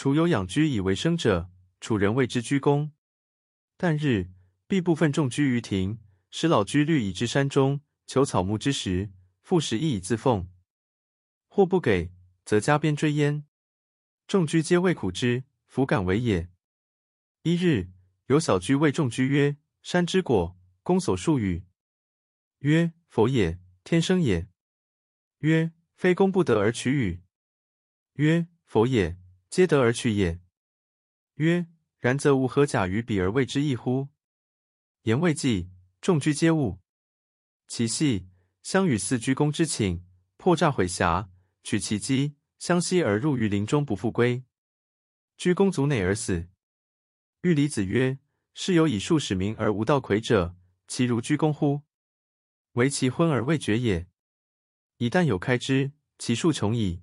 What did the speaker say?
楚有养居以为生者，楚人谓之居公。旦日，毕部分众居于庭，使老居虑以至山中，求草木之食，复食亦以自奉。或不给，则加鞭追焉。众居皆谓苦之，弗敢为也。一日，有小居谓众居曰：“山之果，公所数与？”曰：“否也，天生也。”曰：“非公不得而取与？”曰：“否也，皆得而去也。”曰：“然则吾何假于彼而谓之异乎？”言未毕，众居皆误。其夕，相与四居公之寝，破栅毁狎，取其机，相携而入于林中，不复归。居公卒馁而死。欲离子曰：“世有以数使民而无道魁者，其如居公乎？惟其昏而未决也。一旦有开之，其数穷矣。”